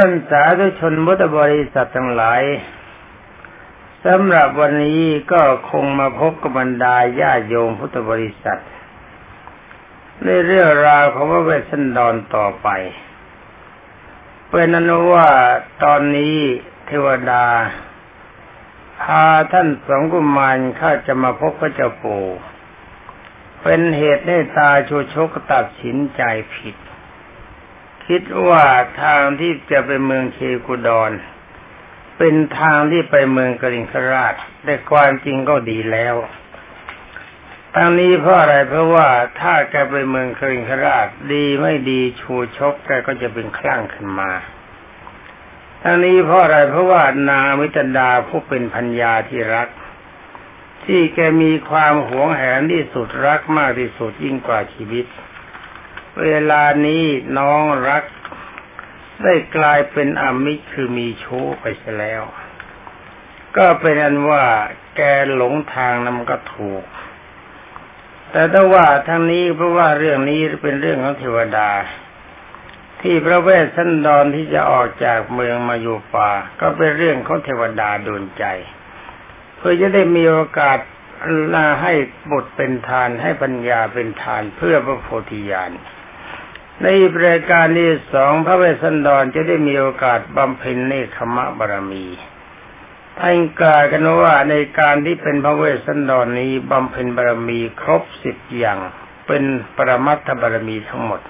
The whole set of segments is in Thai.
ท่านสาธุชนพุทธบริษัททั้งหลายสำหรับวันนี้ก็คงมาพบกับบรรดาญาโยมพุทธบริษัท ในเรื่องราวของพระเวสสันดรต่อไปเป็นนั้นว่าตอนนี้เทวดา พาท่านสองกุมารข้าจะมาพบพระเจ้าปู่เป็นเหตุให้ตาชูชกตัดสินใจผิด คิดว่าทางที่จะไปเมืองเชกุดอนเป็นทางที่ไปเมืองกริงคราชแต่ความจริงก็ดีแล้วทางนี้เพราะอะไรเพราะว่าถ้าแกไปเมืองกริงคราชดีไม่ดีชูชกแกก็จะเป็นคลั่งขึ้นมาทางนี้เพราะอะไรเพราะว่านามิตรดาผู้เป็นพัญญาที่รัก ที่แกมีความหวงแหนที่สุดรักมากที่สุดยิ่งกว่าชีวิต เวลานี้น้องรัก ได้กลายเป็นอมิตรคือมีชู้ไปเสียแล้ว ก็เป็นอันว่าแกหลงทางนั้นก็ถูก แต่ถ้าว่าทางนี้เพราะว่าเรื่องนี้เป็นเรื่องของเทวดา ที่พระเวสสันดรที่จะออกจากเมืองมาอยู่ป่า ก็เป็นเรื่องของเทวดาโดนใจ เพื่อจะได้มีโอกาสลาให้บุตรเป็นทานให้ปัญญาเป็นทานเพื่อพระโพธิญาณ ในบริการที่สองพระเวสสันดรจะได้มีโอกาสบำเพ็ญเนคขมะบารมีท่านกล่าวกันว่าในการที่เป็นพระเวสสันดรนี้บำเพ็ญบารมีครบสิบอย่างเป็นปรมัตถบารมีทั้งหมด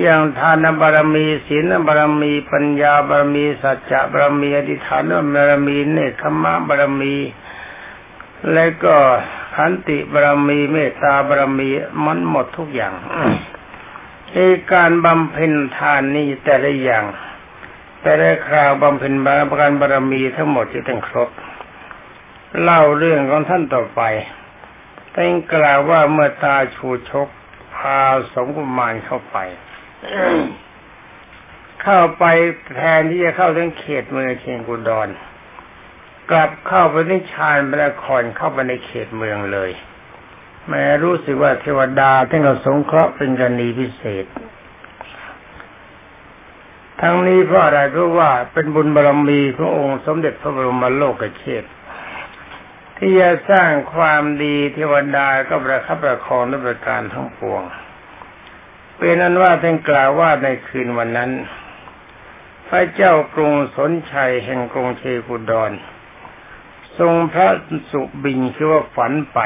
อย่างทานบารมีศีลบารมีปัญญาบารมีสัจจะบารมีอธิฐานบารมีเนคขมะบารมีและก็ ขันติบารมีเมตตาบารมีมันหมดทุกอย่างในการบำเพ็ญทานนี้แต่ละอย่าง แต่ละคราวบำเพ็ญบารการบารมีทั้งหมดจะต้องครบ เล่าเรื่องของท่านต่อไปท่านกล่าวว่าเมื่อตาชูชกพาสมกุมารเข้าไป เข้าไปแทนที่จะเข้าทั้งเขตเมืองเชียงกุดอน กลับเข้าไปในชานบรรครเข้าไปในเขตเมืองเลย แม้รู้สึกว่าเทวดาท่านก็สงเคราะห์เป็นกรณีพิเศษ ทั้งนี้เพราะอะไรเพราะว่าเป็นบุญบารมีขององค์สมเด็จพระบรมโลกเชษที่จะสร้างความดีเทวดาก็ประคับประคองด้วยประการทั้งปวง เป็นนั้นว่าท่านกล่าวว่าในคืนวันนั้น พระเจ้ากรุงสนชัยแห่งกรุงเชกุดร ทรงพระสุบินคือว่าฝันไป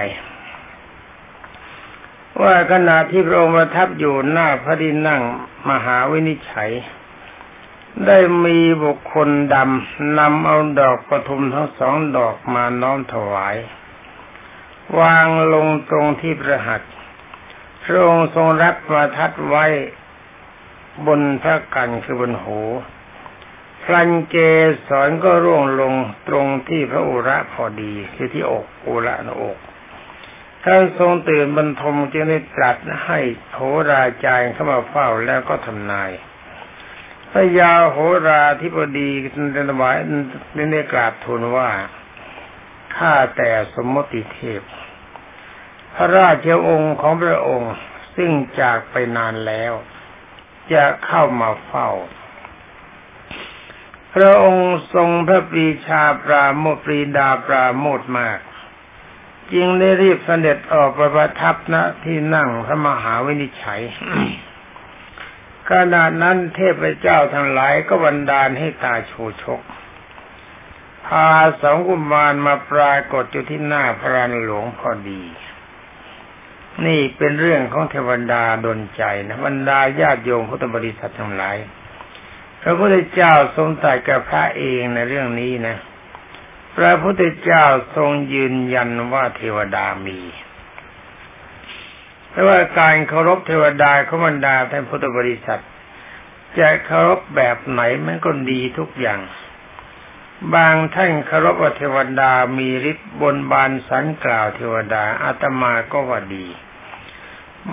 ว่าขณะที่พระองค์ประทับอยู่หน้าพระดินนั่งมหาวินิจฉัย ได้มีบุคคลดำนำเอาดอกประทุมทั้งสองดอกมาน้อมถวาย วางลงตรงที่ประหัตพระองค์ทรงรับประทัดไว้บนพระกันคือบนหู พลันเกสอนก็ร่วงลงตรงที่พระอุระพอดีคือที่อกอุระนอกท่านทรงตื่นบรรทมจึงได้ตรัสให้โหราจารย์เข้ามาเฝ้าแล้วก็ทำนายพระยาโหราธิบดีในถวายได้กราบทูลว่าข้าแต่สมมติเทพ พระราชองค์ของพระองค์ซึ่งจากไปนานแล้ว จะเข้ามาเฝ้า พระองค์ทรงพระปรีชาปราโมทปรีดาปราโมทมาก จึงได้รีบเสด็จออกประทับณที่นั่งพระมหาวินิจฉัยขณะนั้นเทพเจ้าทั้งหลายก็บันดาลให้ตาโชชก พาสองกุมารมาปรากฏอยู่ที่หน้าพระรานหลวงพอดี นี่เป็นเรื่องของเทวดาดนใจนะบรรดาญาติโยมพุทธบริษัททั้งหลาย พระพุทธเจ้าทรงตรัสกับพระเองในเรื่องนี้นะ พระพุทธเจ้าทรงยืนยันว่าเทวดามีแต่ว่าการเคารพเทวดาขบรรดาท่านพุทธบริษัท จะเคารพแบบไหนมันก็ดีทุกอย่าง บางท่านเคารพว่าเทวดามีฤทธิ์บนบานสันกล่าวเทวดาอาตมาก็ว่าดี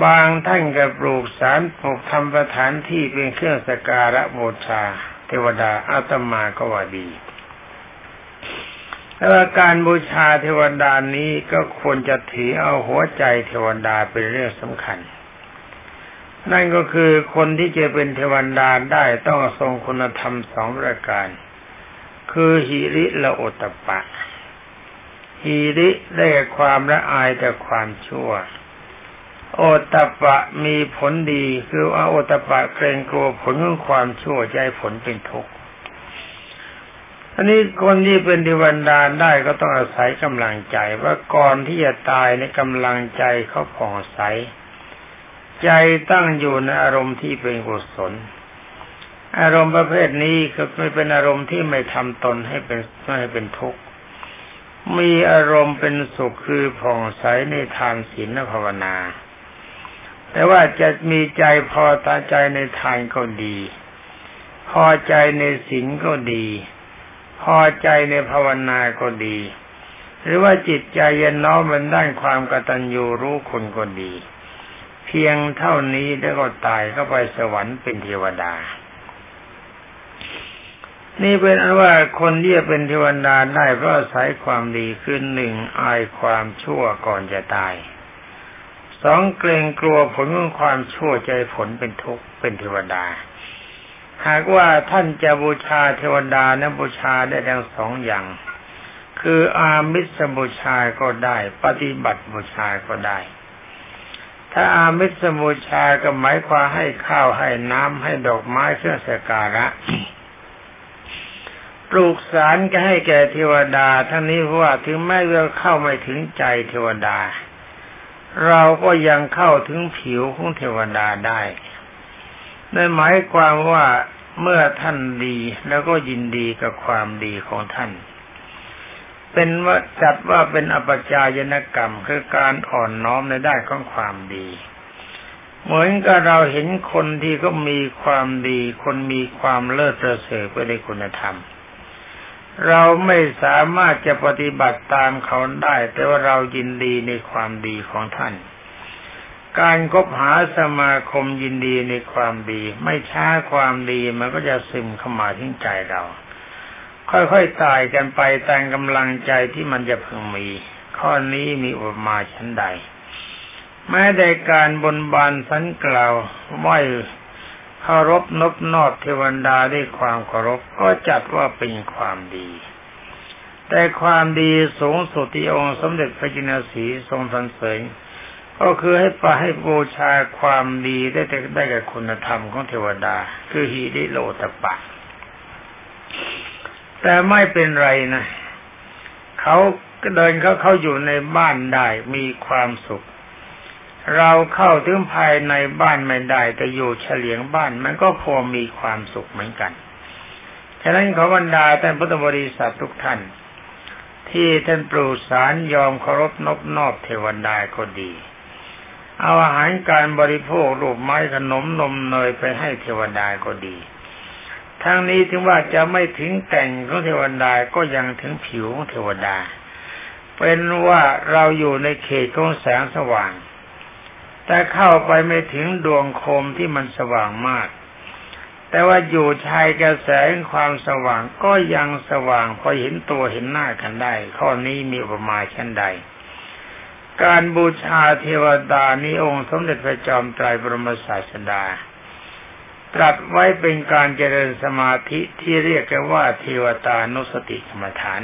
บางท่านก็ปลูกสารปลูกทำสถานที่เป็นเครื่องสการะบูชา เทวดาอาตมาก็ว่าดีแต่ว่าการบูชาเทวดานี้ก็ควรจะถือเอาหัวใจเทวดาเป็นเรื่องสำคัญ นั่นก็คือคนที่จะเป็นเทวดาได้ต้องทรงคุณธรรมสองประการ คือหิริและโอตปะ หิริได้ความละอายแต่ความชั่ว โอตปะมีผลดี คือว่าโอตปะเกรงกลัวผลของความชั่วใจผลเป็นทุกข์อันนี้คนที่เป็นเทวดาได้ก็ต้องอาศัยกำลังใจว่าก่อนที่จะตายในกำลังใจเขาผ่องใส ใจตั้งอยู่ในอารมณ์ที่เป็นกุศล อารมณ์ประเภทนี้คือไม่เป็นอารมณ์ที่ไม่ทำตนให้เป็นไม่ให้เป็นทุกข์มีอารมณ์เป็นสุขคือผ่องใสในทานศีลและภาวนา แต่ว่าจะมีใจพอตาใจในทานก็ดี พอใจในศีลก็ดี พอใจในภาวนาก็ดี หรือว่าจิตใจเย็นน้อมมันด้านความกตัญญูรู้คนก็ดี เพียงเท่านี้แล้วก็ตายเข้าไปสวรรค์เป็นเทวดา นี่เป็นอันว่าคนที่จะเป็นเทวดาได้เพราะอาศัยความดีคือหนึ่งอายความชั่วก่อนจะตาย สองเกรงกลัวผลของความชั่วใจผลเป็นทุกข์เป็นเทวดา หากว่าท่านจะบูชาเทวดานะบูชาได้ทั้งสองอย่าง คืออามิสบูชาก็ได้ ปฏิบัติบูชาก็ได้ ถ้าอามิสมุชาก็หมายความให้ข้าวให้น้ำให้ดอกไม้เครื่องสักการะปลูกสารก็ให้แก่เทวดา ทั้งนี้เพราะว่าถึงแม้เราเข้าไม่ถึงใจเทวดา เราก็ยังเข้าถึงผิวของเทวดาได้นั่นหมายความว่าเมื่อท่านดีแล้วก็ยินดีกับความดีของท่าน เป็นว่าจัดว่าเป็นอปจายนกรรมคือการอ่อนน้อมในได้ของความดี เหมือนกับเราเห็นคนที่ก็มีความดี คนมีความเลิศประเสริฐไปในคุณธรรมเเราไม่สามารถจะปฏิบัติตามเขาได้ แต่ว่าเรายินดีในความดีของท่าน การคบหาสมาคมยินดีในความดี ไม่ช้าความดีมันก็จะซึมเข้ามาที่ใจเรา ค่อยๆตายกันไปตามกำลังใจที่มันจะพึงมี ข้อนี้มีอุปมาชั้นใดแม้ในการบนบานสันกล่าวไหว เคารพนบนอบเทวดาด้วยความเคารพก็จัดว่าเป็นความดี แต่ความดีสูงสุดที่องค์สมเด็จพระจินสีทรงสรรเสริญก็คือให้ปาให้บูชาความดีได้แต่ได้กับคุณธรรมของเทวดา คือฮีริโลตปะ แต่ไม่เป็นไรนะ เขาเดินเขาเขาอยู่ในบ้านได้มีความสุข เราเข้าถึงภายในบ้านไม่ได้แต่อยู่เฉลียงบ้านมันก็พอมีความสุขเหมือนกัน ฉะนั้นขอบรรดาท่านพุทธบริษัททุกท่าน ที่ท่านปรูสารยอมเคารพนบนอบเทวดาก็ดี เอาอาหารการบริโภครูปไม้ขนมนมเนยไปให้เทวดาก็ดี ทั้งนี้ถึงว่าจะไม่ถึงแต่งของเทวดาก็ยังถึงผิวของเทวดา เป็นว่าเราอยู่ในเขตของแสงสว่าง แต่เข้าไปไม่ถึงดวงโคมที่มันสว่างมาก แต่ว่าอยู่ชายกระแสความสว่างก็ยังสว่างพอเห็นตัวเห็นหน้ากันได้ ข้อนี้มีอุปมาณเช่นใด การบูชาเทวดานี้องค์สมเด็จพระจอมไตรบรมศาสดา ตรัสไว้เป็นการเจริญสมาธิที่เรียกกันว่าเทวตานุสติกรรมฐาน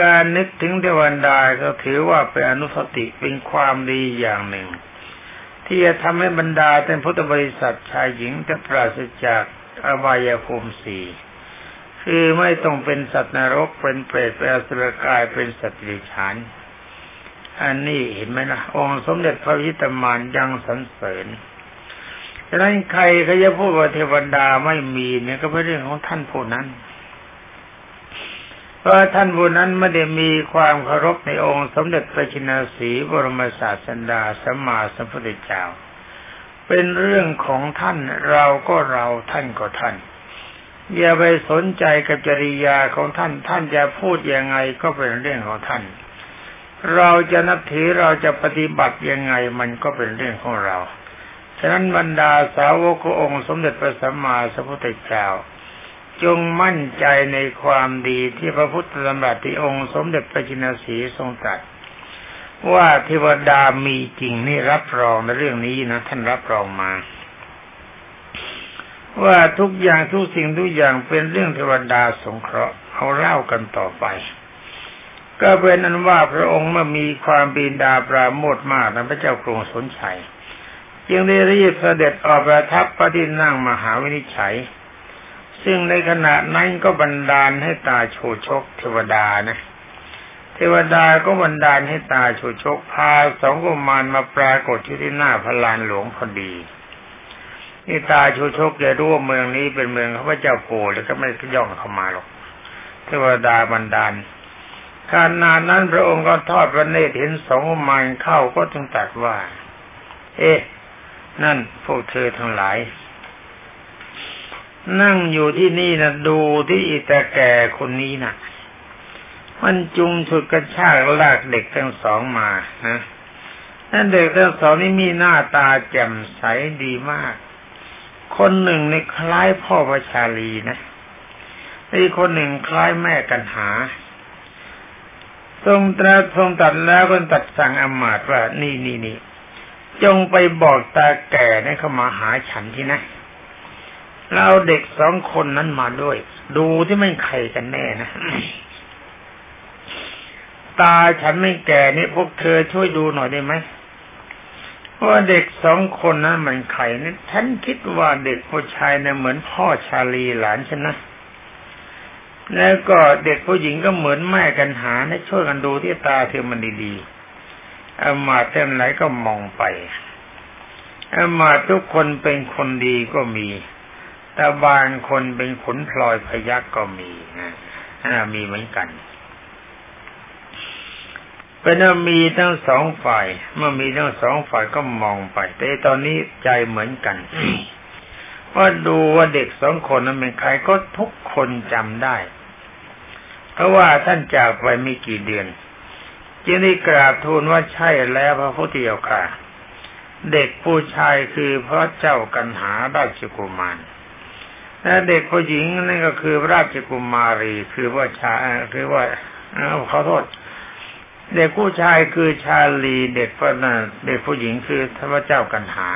การนึกถึงเทวดาก็ถือว่าเป็นอนุสติเป็นความดีอย่างหนึ่ง ที่จะทำให้บรรดาเป็นพุทธบริษัทชายหญิงจะปราศจากอบายภูมิสี่คือไม่ต้องเป็นสัตว์นรกเป็นเปรตเป็นอสุรกายเป็นสัตว์ดิฉันอันนี้เห็นไหมนะองค์สมเด็จพระวิตามานยังสรรเสริญฉะนั้นใครเขาจะพูดว่าเทวดาไม่มีเนี่ยก็เป็นเรื่องของท่านผู้นั้น เพราะท่านผู้นั้นไม่ได้มีความเคารพในองค์ สมเด็จพระชินสีบรมศาสดาสัมมาสัมพุทธเจ้า เป็นเรื่องของท่านเราก็เราท่านก็ท่าน อย่าไปสนใจกับจริยาของท่านท่านจะพูดยังไงก็เป็นเรื่องของท่าน เราจะนับถือเราจะปฏิบัติยังไงมันก็เป็นเรื่องของเราฉะนั้นบรรดาสาวกองค์ สมเด็จพระสัมมาสัมพุทธเจ้า จงมั่นใจในความดีที่พระพุทธธรรมบัติองค์สมเด็จพระจินสีทรงตรัสว่าเทวดามีจริงนี่รับรองในเรื่องนี้นะท่านรับรองมา ว่าทุกอย่างทุกสิ่งทุกอย่างเป็นเรื่องเทวดาสงเคราะห์เอาเล่ากันต่อไป ก็เป็นนั้นว่าพระองค์เมื่อมีความบินดาปราโมทมากนะพระเจ้ากรุงสนชัย จึงได้รีบเสด็จออกประทับพระที่นั่งมหาวินิจฉัย ซึ่งในขณะนั้นก็บันดาลให้ตาโชชกเทวดานะเทวดาก็บันดาลให้ตาโชชกพาสองกุมารมาปรากฏที่ที่หน้าพลานหลวงพอดีนี่ตาโชชกจะรู้ว่าเมืองนี้เป็นเมืองพระเจ้าโกแล้วก็ไม่ย่องเข้ามาหรอกเทวดาบันดาลขณะนั้นพระองค์ก็ทอดพระเนตรเห็นสองกุมารเข้าก็จึงตัดว่า เอ๊ะ นั่นพวกเธอทั้งหลาย นั่งอยู่ที่นี่นะดูที่อีตาแก่คนนี้นะมันจุงฉุดกระชากลากเด็กทั้งสองมานะนั่นเด็กทั้งสองนี่มีหน้าตาแจ่มใสดีมาก คนหนึ่งในคล้ายพ่อพระชาลีนะอีกคนหนึ่งคล้ายแม่กันหา ทรงตรัสทรงตัดแล้วก็ตัดสั่งอมาตว่านี่นี่นี่จงไปบอกตาแก่ให้เขามาหาฉันที่นะ เราเด็กสองคนนั้นมาด้วย ดูที่ไม่ใครกันแน่นะตาฉันไม่แก่นี่พวกเธอช่วยดูหน่อยได้ไหมว่าเด็กสองคนนั้นมันใครนี่ฉันคิดว่าเด็กผู้ชายเนี่ยเหมือนพ่อชาลีหลานฉันนะแล้วก็เด็กผู้หญิงก็เหมือนแม่กันหานะช่วยกันดูที่ตาเธอมันดีๆอามาเท่าไหนก็มองไปอามาทุกคนเป็นคนดีก็มี แต่บางคนเป็นขนพลอยพยักก็มีนะมีเหมือนกัน เป็นมีทั้งสองฝ่าย เมื่อมีทั้งสองฝ่ายก็มองไป แต่ตอนนี้ใจเหมือนกันว่าดูว่าเด็กสองคนนั้นเป็นใครก็ทุกคนจำได้ เพราะว่าท่านจากไปไม่กี่เดือนจึงได้กราบทูลว่าใช่แล้วพระพุทธเจ้าค่ะ เด็กผู้ชายคือพระเจ้ากันหาราชกุมาร และเด็กผู้หญิงนั่นก็คือราชกุมารี คือว่าชาคือว่าขอโทษ เด็กผู้ชายคือชาลีเด็กพระนาเด็กผู้หญิงคือพระเจ้ากันหา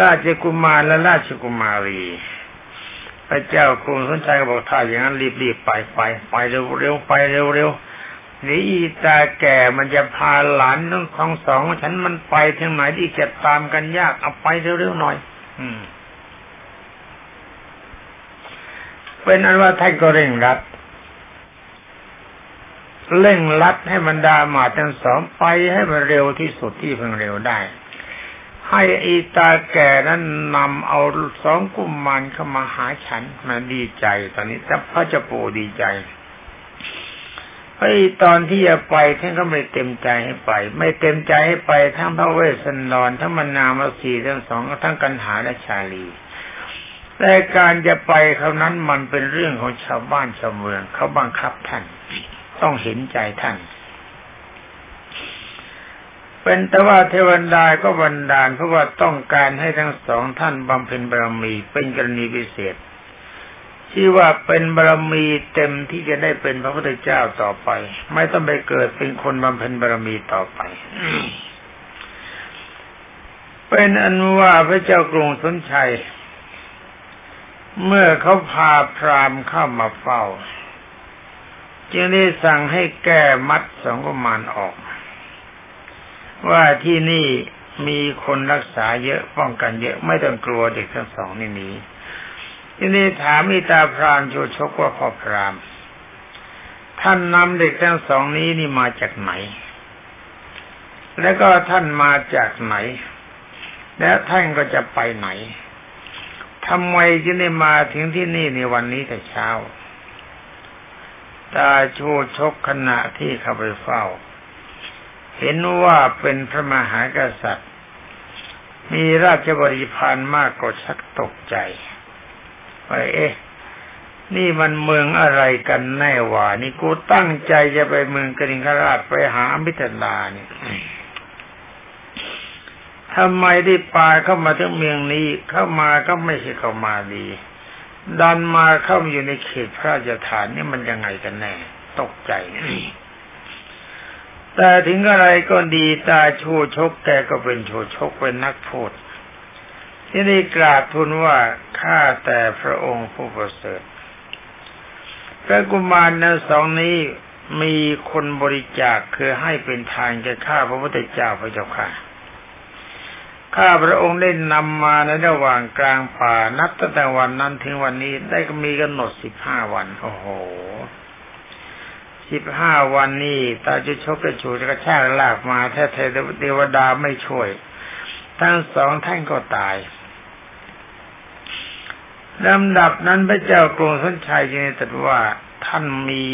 ราชกุมารและราชกุมารีพระเจ้ากรุงสนใจก็บอกถ้าอย่างนั้นรีบๆไปไปไปเร็วๆไปเร็วๆนี่อีตาแก่มันจะพาหลานทั้งสองสองฉันมันไปทางไหนที่จะตามกันยากเอาไปเร็วๆหน่อย อืม เป็นอันว่าท่านก็เร่งรัดเร่งรัดให้บรรดาหมาทั้งสองไปให้มันเร็วที่สุดที่เพิ่งเร็วได้ ให้อีตาแก่นั้นนำเอาสองกุมารเข้ามาหาฉันมาดีใจ ตอนนี้แต่พระเจ้าปู่ดีใจไอ้ตอนที่จะไปท่านก็ไม่เต็มใจให้ไป ไม่เต็มใจให้ไปทั้งพระเวสสันดรทั้งมนามาสีทั้งสองทั้งกันหาและชาลี แต่การจะไปครานั้นมันเป็นเรื่องของชาวบ้านชาวเมืองเขาบังคับท่าน ต้องเห็นใจท่าน เป็นแต่ว่าเทวดาก็บันดาลเพราะว่าต้องการให้ทั้งสองท่านบำเพ็ญบารมีเป็นกรณีพิเศษที่ว่าเป็นบารมีเต็มที่จะได้เป็นพระพุทธเจ้าต่อไป ไม่ต้องไปเกิดเป็นคนบำเพ็ญบารมีต่อไปเป็นอนุว่าพระเจ้ากรุงสนชัย เมื่อเขาพาพรามเข้ามาเฝ้า จึงได้สั่งให้แก้มัดสองกุมารออก ว่าที่นี่มีคนรักษาเยอะป้องกันเยอะไม่ต้องกลัวเด็กทั้งสองนี่หนีทีนี้ถามอิตาพรามโชชกว่าพ่อพรามท่านนำเด็กทั้งสองนี้นี่มาจากไหน แล้วก็ท่านมาจากไหน และท่านก็จะไปไหน ทำไมจึงได้มาถึงที่นี่ในวันนี้แต่เช้า ตาโชชกขณะที่เข้าไปเฝ้า เห็นว่าเป็นพระมหากษัตริย์ มีราชบริพารมากก็ชักตกใจไปเอ๊ะ นี่มันเมืองอะไรกันแน่วะนี่กูตั้งใจจะไปเมืองกริงคราชไปหามิตรดาเนี่ย ทำไมได้ปลาเข้ามาถึงเมืองนี้เข้ามาก็ไม่ใช่เข้ามาดี ดันมาเข้ามาอยู่ในเขตพระราชฐานนี่มันยังไงกันแน่ ตกใจแต่ถึงอะไรก็ดีตาชูชกแกก็เป็นชูชกเป็นนักโทษที่ได้กราบทูลว่าข้าแต่พระองค์ผู้ประเสริฐพระกุมารนั้นสองนี้มีคนบริจาคคือให้เป็นทานแก่ข้าพระพุทธเจ้าพระเจ้าค่ะ ข้าพระองค์ได้นำมาในระหว่างกลางป่านับตั้งแต่วันนั้นถึงวันนี้ได้มีกำหนดสิบห้าวัน โอ้โหสิบห้าวันนี้ตาจะชกกระชูจะกระชากลากมาแท้เทวดาไม่ช่วย ทั้งสองท่านก็ตายลำดับนั้นพระเจ้ากรุงสันชัยจึงตรัสว่าท่านมี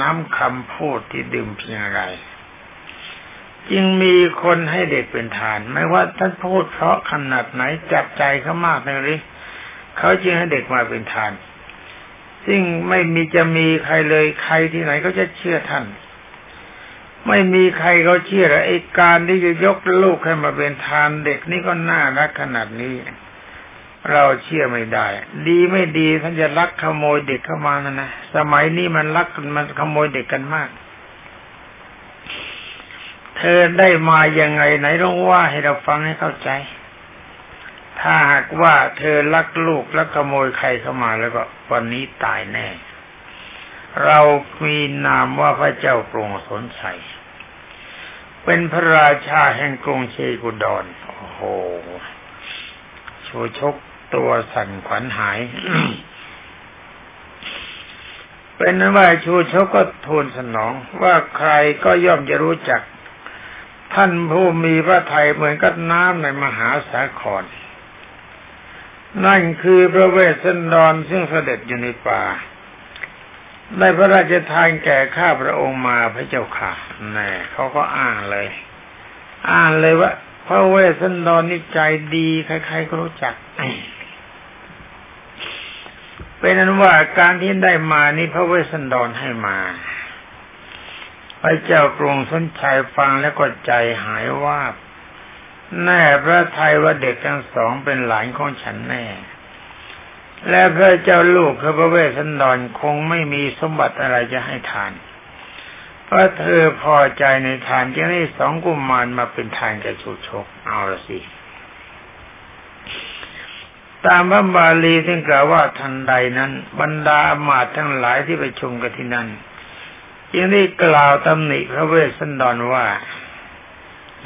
น้ำคำพูดที่ดื่มเพียงไร จึงมีคนให้เด็กเป็นทาน ไม่ว่าท่านพูดเพราะขนาดไหนจับใจเขามากเลยเขาจึงให้เด็กมาเป็นทาน ซึ่งไม่มีจะมีใครเลยใครที่ไหนก็จะเชื่อท่าน ไม่มีใครเขาเชื่อไอ้การที่จะยกลูกให้มาเป็นทาน เด็กนี่ก็น่ารักขนาดนี้ เราเชื่อไม่ได้ ดีไม่ดีท่านจะลักขโมยเด็กเข้ามานะนะสมัยนี้มันลักมันขโมยเด็กกันมาก เธอได้มายังไงไหนลองว่าให้เราฟังให้เข้าใจ ถ้าหากว่าเธอลักลูกแล้วขโมยใครเข้ามาแล้วก็วันนี้ตายแน่ เรามีนามว่าพระเจ้ากรุงสนชัย เป็นพระราชาแห่งกรุงเชกุดอนโอ้โหโชชกตัวสั่นขวัญหายเป็นนั้นว่าชูชกก็ทูลสนองว่าใครก็ย่อมจะรู้จัก ท่านผู้มีพระทัยเหมือนกับน้ำในมหาสาคร นั่นคือพระเวสสันดรซึ่งเสด็จอยู่ในป่าได้พระราชทานแก่ข้าพระองค์มาพระเจ้าค่ะแน่เขาก็อ้างเลย อ้างเลยว่าพระเวสสันดรนี่ใจดีใครๆก็รู้จักเป็นนั้นว่าการที่ได้มานี่พระเวสสันดรให้มา พระเจ้ากรุงสนชัยฟังแล้วก็ใจหายว่าแน่พระไทยว่าเด็กทั้งสองเป็นหลานของฉันแน่ และพระเจ้าลูกคือพระเวสสันดรคงไม่มีสมบัติอะไรจะให้ทานเพราะเธอพอใจในทานจึงได้สองกุมารมาเป็นทานแก่ชุชกเอาละสิ ตามพระบาลีที่กล่าวว่าทันใดนั้น บรรดาอมาตทั้งหลายที่ไปชมกันที่นั่น จึงได้กล่าวตำหนิพระเวสสันดรว่า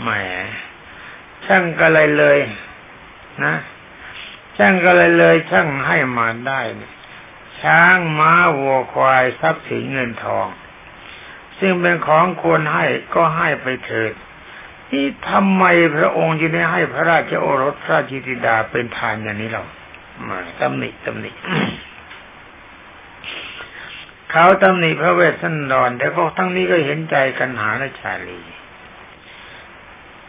แหมช่างก็เลยเลย นะ ช่างก็เลยเลย ช่างให้มาได้ช้างม้าวัวควายทรัพย์สินเงินทอง ซึ่งเป็นของควรให้ก็ให้ไปเถิดที่ทำไมพระองค์จึงได้ให้พระราชโอรสพระจิติดาเป็นทานอย่างนี้เรามาตำหนิตำหนิ เขาตำหนิพระเวสสันดรแต่พวกทั้งนี้ก็เห็นใจกันหาและชาลี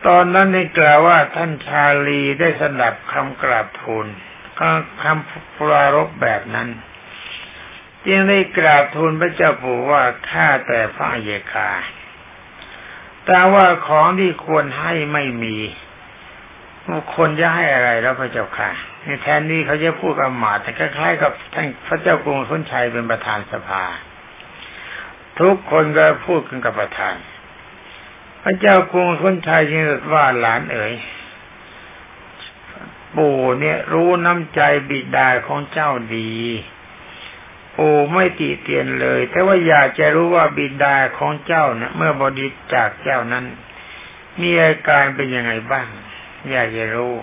ตอนนั้นได้กล่าวว่าท่านชาลีได้สดับคำกราบทูลคำปรารบแบบนั้นจึงได้กราบทูลพระเจ้าปู่ว่าข้าแต่พระเยกาแต่ว่าของที่ควรให้ไม่มี คนจะให้อะไรแล้วพระเจ้าค่ะในแทนนี้เขาจะพูดกับหมาแต่คล้ายๆกับท่านพระเจ้ากรุงสุนชัยเป็นประธานสภา ทุกคนก็พูดกันกับประธาน พระเจ้ากรุงสุนชัยจึงว่าหลานเอ๋ยปู่เนี่ยรู้น้ำใจบิดาของเจ้าดีโอ้ไม่ตีเตียนเลย แต่ว่าอยากจะรู้ว่าบิดาของเจ้านะเมื่อบริจากเจ้านั้น มีอาการเป็นยังไงบ้าง อยากจะรู้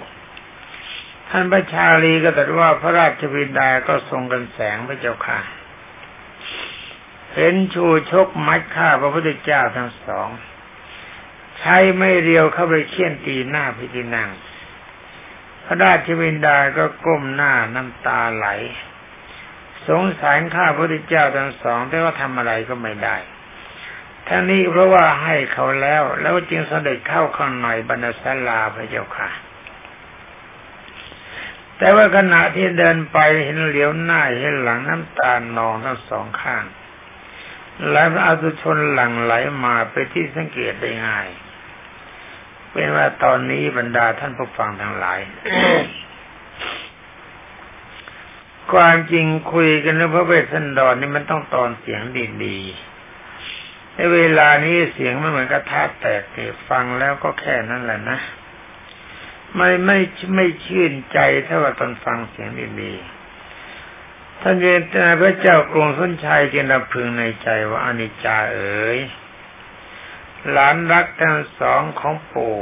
ท่านพระชาลีก็ตรัสว่าพระราชบิดาก็ทรงกันแสงพระเจ้าค่ะ เห็นชูชกมัดฆ่าพระพุทธเจ้าทั้งสอง ใช้ไม่เรียวเข้าไปเคี่ยนตีหน้าพิธีนั่งพระราชบินดาก็ก้มหน้าน้ำตาไหล สงสารข้าพระพุทธเจ้าทั้งสองแต่ว่าทำอะไรก็ไม่ได้ ทั้งนี้เพราะว่าให้เขาแล้ว แล้วจึงเสด็จเข้าข้างในบรรณศาลาพระเจ้าค่ะ แต่ว่าขณะที่เดินไปเห็นเหลียวหน้าเห็นหลังน้ำตาลนองทั้งสองข้าง และพระอสุชนหลั่งไหลมาไปที่สังเกตได้ง่าย เป็นว่าตอนนี้บรรดาท่านผู้ฟังทั้งหลายความจริงคุยกันเรื่องพระเวสสันดรนี่มันต้องตอนเสียงดีๆ ในเวลานี้เสียงมันเหมือนกระทะแตกเกฟังแล้วก็แค่นั้นแหละนะ ไม่ไม่ไม่ชื่นใจเท่ากับตอนฟังเสียงดีๆท่านเจนพระเจ้ากรุงสุนชัยจึงรับพึงในใจว่าอนิจจาเอ๋ยหลานรักทั้งสองของปู่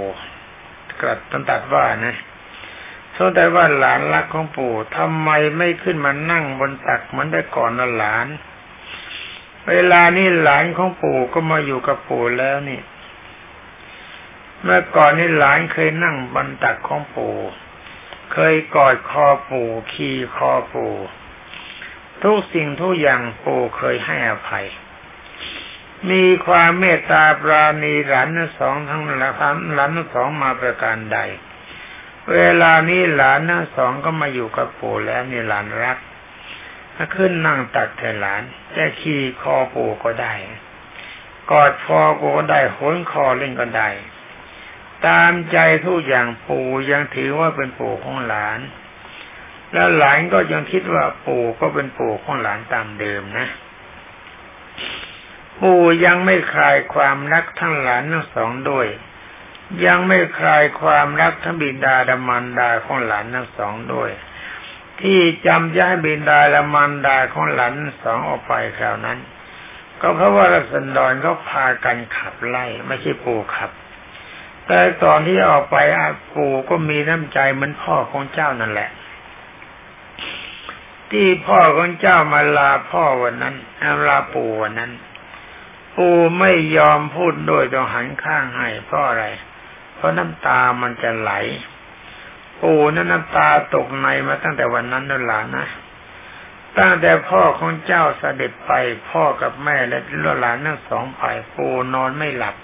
กระตันตัดว่านะสงแต่ว่าหลานรักของปู่ทำไมไม่ขึ้นมานั่งบนตักเหมือนแต่ก่อนนะหลาน เวลานี้หลานของปู่ก็มาอยู่กับปู่แล้วนี่ เมื่อก่อนนี่หลานเคยนั่งบนตักของปู่เคยกอดคอปู่ขี่คอปู่ทุกสิ่งทุกอย่างปู่เคยให้อภัย มีความเมตตาปราณีหลานทั้งสองทั้งหลานหลานทั้งสองมาประการใด เวลานี้หลานทั้งสองก็มาอยู่กับปู่แล้วนี่หลานรัก ถ้าขึ้นนั่งตักแทนหลานจะขี่คอปู่ก็ได้ กอดคอปูก็ได้โหนคอเล่นก็ได้ ตามใจทุกอย่างปู่ยังถือว่าเป็นปู่ของหลาน แล้วหลานก็ยังคิดว่าปู่ก็เป็นปู่ของหลานตามเดิมนะปู่ยังไม่คลายความรักทั้งหลานทั้งสองด้วย ยังไม่คลายความรักทั้งบิดาและมารดาของหลานทั้งสองด้วย ที่จำย้ายบิดาและมารดาของหลานสองออกไปคราวนั้น ก็เพราะว่ารัศดรเขาพากันขับไล่ไม่ใช่ปู่ขับ แต่ตอนที่ออกไปอาปู่ก็มีน้ำใจเหมือนพ่อของเจ้านั่นแหละ ที่พ่อของเจ้ามาลาพ่อวันนั้นลาปู่วันนั้น ปู่ไม่ยอมพูดด้วยต้องหันข้างให้เพราะอะไร เพราะน้ำตามันจะไหล ปู่นั้นน้ำตาตกในมาตั้งแต่วันนั้นนั่นหละนนะตั้งแต่พ่อของเจ้าเสด็จไปพ่อกับแม่และลูกหลานทั้งสองไปปูนอนไม่หลับ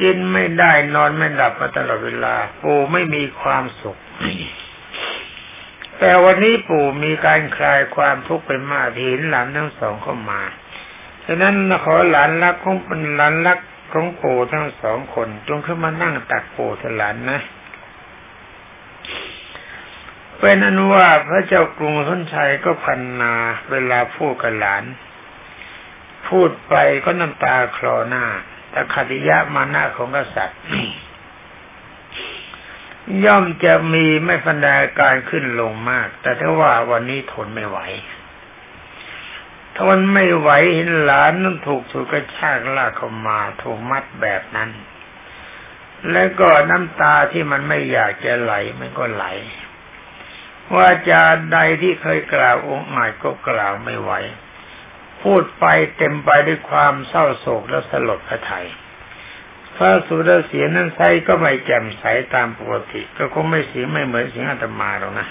กินไม่ได้นอนไม่หลับมาตลอดเวลา ปูไม่มีความสุข แต่วันนี้ปู่มีการคลายความทุกข์ไปมากเห็นหลานทั้งสองเข้ามาฉะนั้นขอหลานรักของเป็นหลานรักของปู่ทั้งสองคนจงขึ้นมานั่งตักปู่ถลานนะ เป็นอนุว่าพระเจ้ากรุงทนชัยก็พันนาเวลาพูดกับหลาน พูดไปก็น้ำตาคลอหน้า แต่คติยะมานะของกษัตริย์ ย่อมจะมีไม่พันดาการขึ้นลงมาก แต่ถ้าว่าวันนี้ทนไม่ไหวทนไม่ไหวเห็นหลานนั้นถูกถูกกระชากลากเข้ามาถูกมัดแบบนั้น แล้วก็น้ำตาที่มันไม่อยากจะไหลมันก็ไหล ว่าจาใดที่เคยกล่าวองค์หมายก็กล่าวไม่ไหว พูดไปเต็มไปด้วยความเศร้าโศกและสลดพระไทยพระสุรเสียนั้นใสก็ไม่แจ่มใสตามปกติ ก็คงไม่เสียงไม่เหมือนเสียงอาตมาหรอกนะ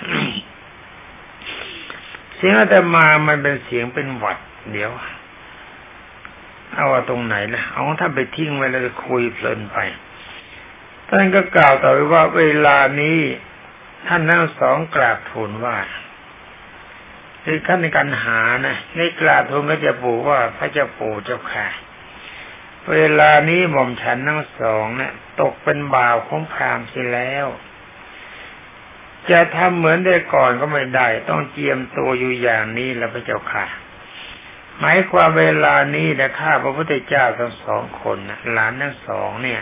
เสียงอาตมามันเป็นเสียงเป็นหวัด เดี๋ยว เอาตรงไหนล่ะเอาถ้าไปทิ้งไว้แล้วคุยเพลินไปท่านก็กล่าวต่อไปว่าเวลานี้ ท่านทั้งสองกราบทูลว่าคือขั้นในการหานะในกราบทูลก็จะปู่ว่าพระเจ้าปู่เจ้าค่ะเวลานี้หม่อมฉันทั้งสองเนะี่ยตกเป็นบ่าวของพรามเสียแล้ว จะทำเหมือนได้ก่อนก็ไม่ได้ ต้องเจียมตัวอยู่อย่างนี้แล้วพระเจ้าค่ะ หมายความเวลานี้นะข้าพระพุทธเจ้าทั้งสองคนหลานทั้งสองเนี่ย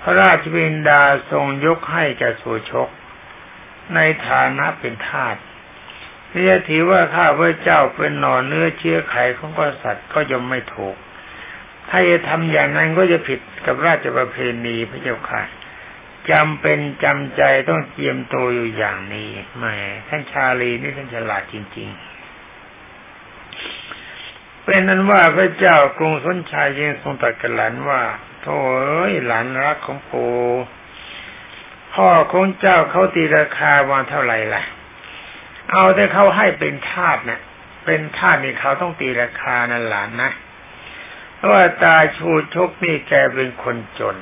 พระราชบินดาทรงยกให้แก่สุชก ในฐานะเป็นทาสนี่จะถือว่าข้าพระเจ้าเป็นหน่อเนื้อเชื้อไขของกษัตริย์ก็ยังไม่ถูก ถ้าจะทำอย่างนั้นก็จะผิดกับราชประเพณีพระเจ้าค่ะจำเป็นจำใจต้องเตรียมตัวอยู่อย่างนี้แม่ท่านชาลีนี่ท่านฉลาดจริง ๆ เป็นนั้นว่าพระเจ้ากรุงสนชัยยังทรงตรัสกับหลานว่าโธ่เอ้ยหลานรักของปู พ่อของเจ้าเขาตีราคาว่าเท่าไหร่ล่ะ เอาแต่เขาให้เป็นทาสนะ่ะเป็นทาสนี่เขาต้องตีราคานั่นหลานนะเพราะว่าตาชูชกนี่แกเป็นคนจน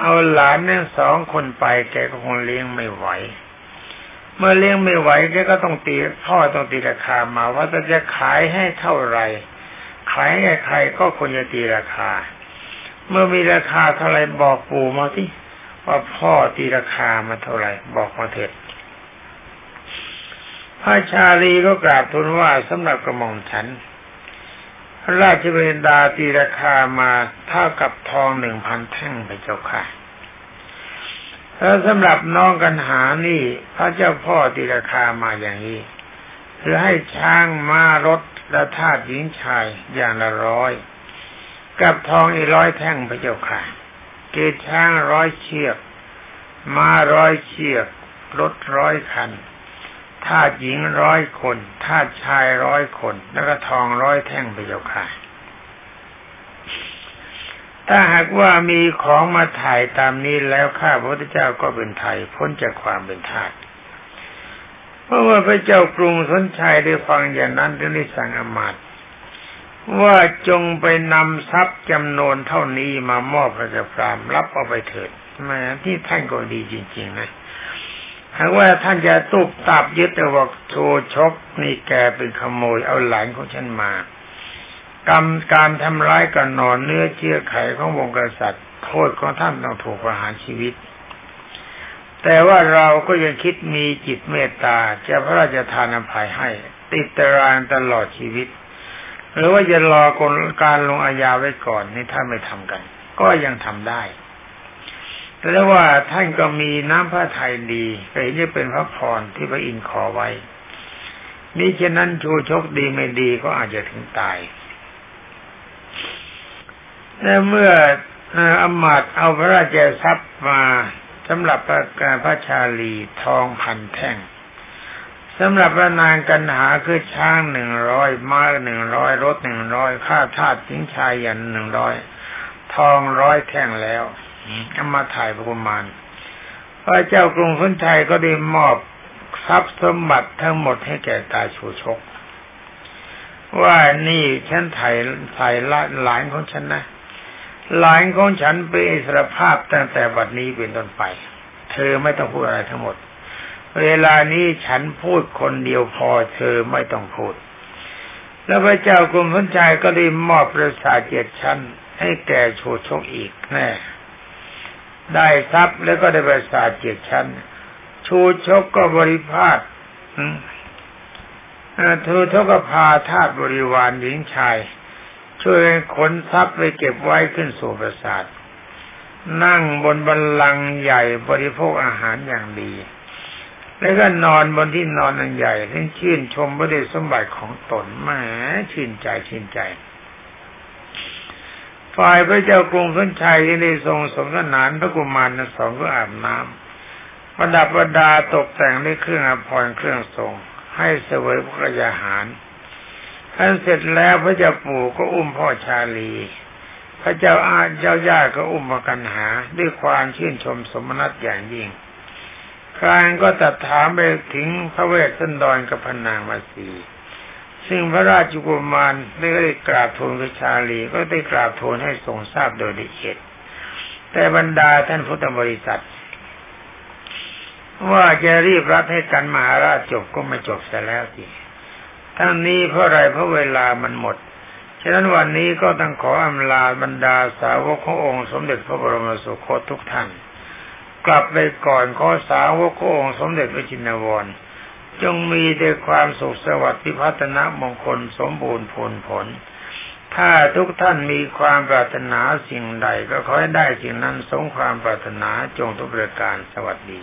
เอาหลานนั่งสองคนไปแกก็คงเลี้ยงไม่ไหว เมื่อเลี้ยงไม่ไหวแกก็ต้องตีพ่อต้องตีราคามาว่าจะขายให้เท่าไหร่ขายให้ใครก็ควรจะตีราคา เมื่อมีราคาเท่าไรบอกปู่มาที่ ว่าพ่อตีราคามาเท่าไหร่ บอกมาเถิดพระชาลีก็กราบทูลว่าสำหรับกระหม่อมฉัน พระราชเวนดาตีราคามาเท่ากับทองหนึ่งพันแท่งไปเจ้าค่ะแล้วสำหรับน้องกันหานี่ พระเจ้าพ่อตีราคามาอย่างนี้คือให้ช้างม้ารถและทาสหญิงชายอย่างละร้อย กับทองอีร้อยแท่งพระเจ้าค่ะ เกศช้างร้อยเชือกม้าร้อยเชือกรถร้อยคันทาสหญิงร้อยคนทาสชายร้อยคน แล้วก็ทองร้อยแท่งพระเจ้าค่ะถ้าหากว่ามีของมาถ่ายตามนี้แล้วข้าพระพุทธเจ้าก็เป็นไทยพ้นจากความเป็นทาสเพราะว่าพระเจ้ากรุงสนชัยได้ฟังอย่างนั้นจึงได้สั่งอมาต ว่าจงไปนำทรัพย์จำนวนเท่านี้มามอบพระเจ้าพรามรับเอาไปเถิดแม่ที่ท่านก็ดีจริง ๆ นะหากว่าท่านจะตุบตับยึดแต่ว่าโชชกนี่แกเป็นขโมยเอาหลานของฉันมากรรมการทำร้ายกันนอนเนื้อเชื่อไขของวงกษัตริย์ โทษของท่านต้องถูกประหารชีวิต แต่ว่าเราก็ยังคิดมีจิตเมตตาจะพระราชทานอภัยให้ ติดตารางตลอดชีวิต หรือว่าจะรอกการลงอาญาไว้ก่อนนี่ท่าไม่ทำกัน ก็ยังทำได้ แต่ว่าท่านก็มีน้ำพระทัยดีก็เห็นจะเป็นพระพรที่พระอินทร์ขอไว้มิฉะนั้นชูชกดีไม่ดีก็อาจจะถึงตายและเมื่ออมาตเอาพระราชทรัพย์มาสำหรับการพระชาลีทองพันแท่ง สำหรับพระนางกันหาคือช้างหนึ่งร้อยม้าหนึ่งร้อยรถหนึ่งร้อยข้าทาสทิ้งชายยันหนึ่งร้อยทองร้อยแท่งแล้วเอามาถ่ายประมาณพระเจ้ากรุงพุนชัยก็ได้มอบทรัพย์สมบัติทั้งหมดให้แก่ตาชูชก ว่านี่ฉันถ่ายถ่ายละหลานของฉันนะ หลานของฉันเป็นอิสรภาพตั้งแต่บัดนี้เป็นต้นไป เธอไม่ต้องพูดอะไรทั้งหมด เวลานี้ฉันพูดคนเดียวพอเธอไม่ต้องพูด แล้วพระเจ้ากรุงพุนชัยก็ได้มอบประสาทเจ็ดชั้น ให้แก่โชชกอีกแน่ ได้ทรัพย์แล้วก็ได้ประสาทเจ็ดชั้น ชูชกก็บริพาทเธอทกพาทาสบริวารหญิงชาย ช่วยขนทรัพย์ไปเก็บไว้ขึ้นสู่ปราสาทนั่งบนบันลังใหญ่บริโภคอาหารอย่างดี แล้วก็นอนบนที่นอนอันใหญ่ทั้งชื่นชมพระเดชสมบัติของตนแหมชื่นใจชื่นใจ ฝ่ายพระเจ้ากรุงสุนชัยที่ได้ทรงสมนานพระกุมารทั้งสองก็อาบน้ำประดับประดาตกแต่งด้วยเครื่องอภรรเครื่องทรง ให้เสวยพระยาหารท่านเสร็จแล้วพระเจ้าปู่ก็อุ้มพ่อชาลี พระเจ้าอาเจ้าย่าก็อุ้มมากันหา ด้วยความชื่นชมสมนัตอย่างยิ่ง ครางก็ตัดถามไปถึงพระเวสสันดรกับพนางมาสีซึ่งพระราชกุมารได้กราบทูลพระชาลีก็ได้กราบทูลให้ทรงทราบโดยละเอียดแต่บรรดาท่านพุทธบริษัท ว่าจะรีบรับให้กันมหาราชจบก็ไม่จบแต่แล้วสิทั้งนี้เพราะอะไรเพราะเวลามันหมด ฉะนั้นวันนี้ก็ต้องขออำลาบรรดาสาวกขององค์สมเด็จพระบรมสุคตทุกท่าน กลับไปก่อนขอสาวกององค์สมเด็จพระจินวร จงมีแต่ความสุขสวัสดิ์พิพัฒนมงคลสมบูรณ์ผลผล ถ้าทุกท่านมีความปรารถนาสิ่งใดก็ขอให้ได้สิ่งนั้นสมความปรารถนาจงทุกประการสวัสดี